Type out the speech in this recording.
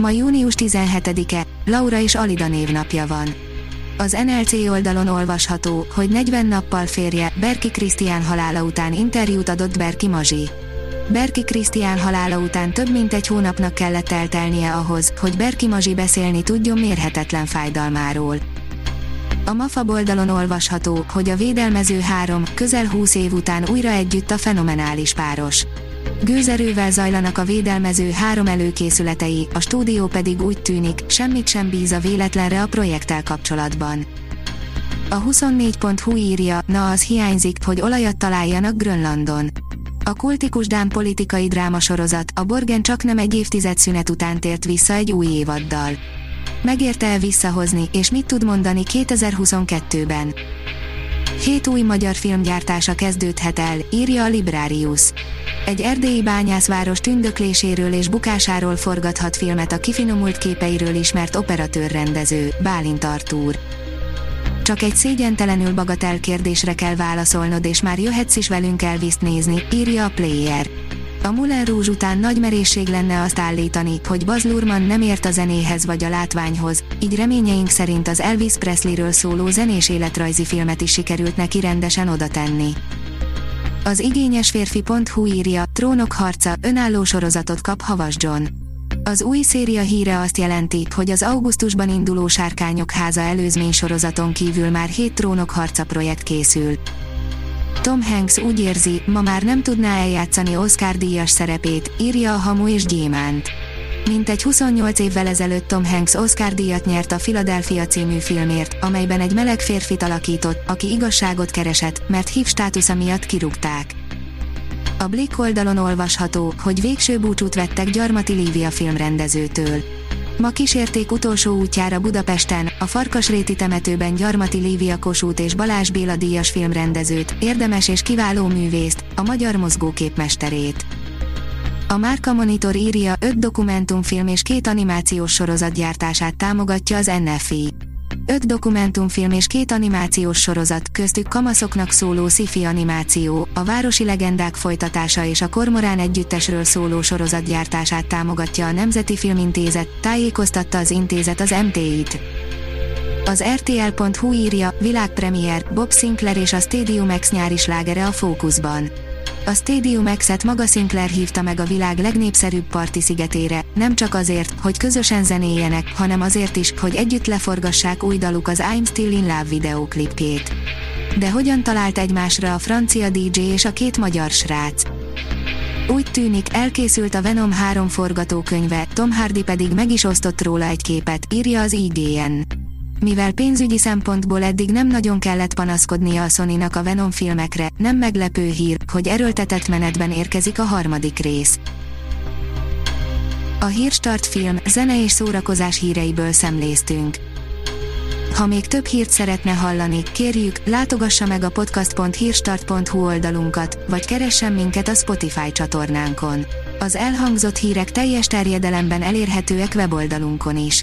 Ma június 17-e, Laura és Alida névnapja van. Az NLC oldalon olvasható, hogy 40 nappal férje, Berki Krisztián halála után interjút adott Berki Mazsi. Berki Krisztián halála után több mint egy hónapnak kellett eltelnie ahhoz, hogy Berki Mazsi beszélni tudjon mérhetetlen fájdalmáról. A MAFA oldalon olvasható, hogy a védelmező három, közel 20 év után újra együtt a fenomenális páros. Gőzerővel zajlanak a védelmező három előkészületei, a stúdió pedig úgy tűnik, semmit sem bíz a véletlenre a projekttel kapcsolatban. A 24.hu írja, na az hiányzik, hogy olajat találjanak Grönlandon. A kultikus dán politikai drámasorozat, a Borgen csak nem egy évtized szünet után tért vissza egy új évaddal. Megérte el visszahozni, és mit tud mondani 2022-ben? Hét új magyar film gyártása kezdődhet el, írja a Librarius. Egy erdélyi bányászváros tündökléséről és bukásáról forgathat filmet a kifinomult képeiről ismert operatőr-rendező, Bálint Artúr. Csak egy szégyentelenül bagatel kérdésre kell válaszolnod és már jöhetsz is velünk Elvis-t nézni, írja a Player. A Moulin Rouge után nagy merészség lenne azt állítani, hogy Baz Luhrmann nem ért a zenéhez vagy a látványhoz, így reményeink szerint az Elvis Presleyről szóló zenés életrajzi filmet is sikerült neki rendesen oda tenni. Az igényes férfi.hu írja, Trónok harca, önálló sorozatot kap Havas John. Az új széria híre azt jelenti, hogy az augusztusban induló Sárkányok háza előzmény sorozaton kívül már hét Trónok harca projekt készül. Tom Hanks úgy érzi, ma már nem tudná eljátszani Oscar díjas szerepét, írja a Hamu és Gyémánt. Mint egy 28 évvel ezelőtt Tom Hanks Oscar díjat nyert a Philadelphia című filmért, amelyben egy meleg férfit alakított, aki igazságot keresett, mert HIV státusza miatt kirúgták. A Blick oldalon olvasható, hogy végső búcsút vettek Gyarmati Lívia filmrendezőtől. Ma kísérték utolsó útjára Budapesten, a Farkasréti temetőben Gyarmati Lívia Kossuth és Balázs Béla díjas filmrendezőt, érdemes és kiváló művészt, a magyar mozgóképmesterét. A Márka Monitor írja, 5 dokumentumfilm és két animációs sorozat gyártását támogatja az NFI. 5 dokumentumfilm és két animációs sorozat, köztük kamaszoknak szóló sci animáció, a Városi Legendák folytatása és a Kormorán együttesről szóló sorozat gyártását támogatja a Nemzeti Filmintézet, tájékoztatta az intézet az MTI-t. Az RTL.hu írja, világpremier, Bob Sinclair és a Stadium X nyári slágere a fókuszban. A Stadium X-et maga Sinclair hívta meg a világ legnépszerűbb parti szigetére, nem csak azért, hogy közösen zenéljenek, hanem azért is, hogy együtt leforgassák új daluk az I'm Still in Love videóklipjét. De hogyan talált egymásra a francia DJ és a két magyar srác? Úgy tűnik, elkészült a Venom 3 forgatókönyve, Tom Hardy pedig meg is osztott róla egy képet, írja az IGN. Mivel pénzügyi szempontból eddig nem nagyon kellett panaszkodnia a sony a Venom filmekre, nem meglepő hír, hogy erőltetett menetben érkezik a harmadik rész. A Hírstart film, zene és szórakozás híreiből szemléztünk. Ha még több hírt szeretne hallani, kérjük, látogassa meg a podcast.hírstart.hu oldalunkat, vagy keressen minket a Spotify csatornánkon. Az elhangzott hírek teljes terjedelemben elérhetőek weboldalunkon is.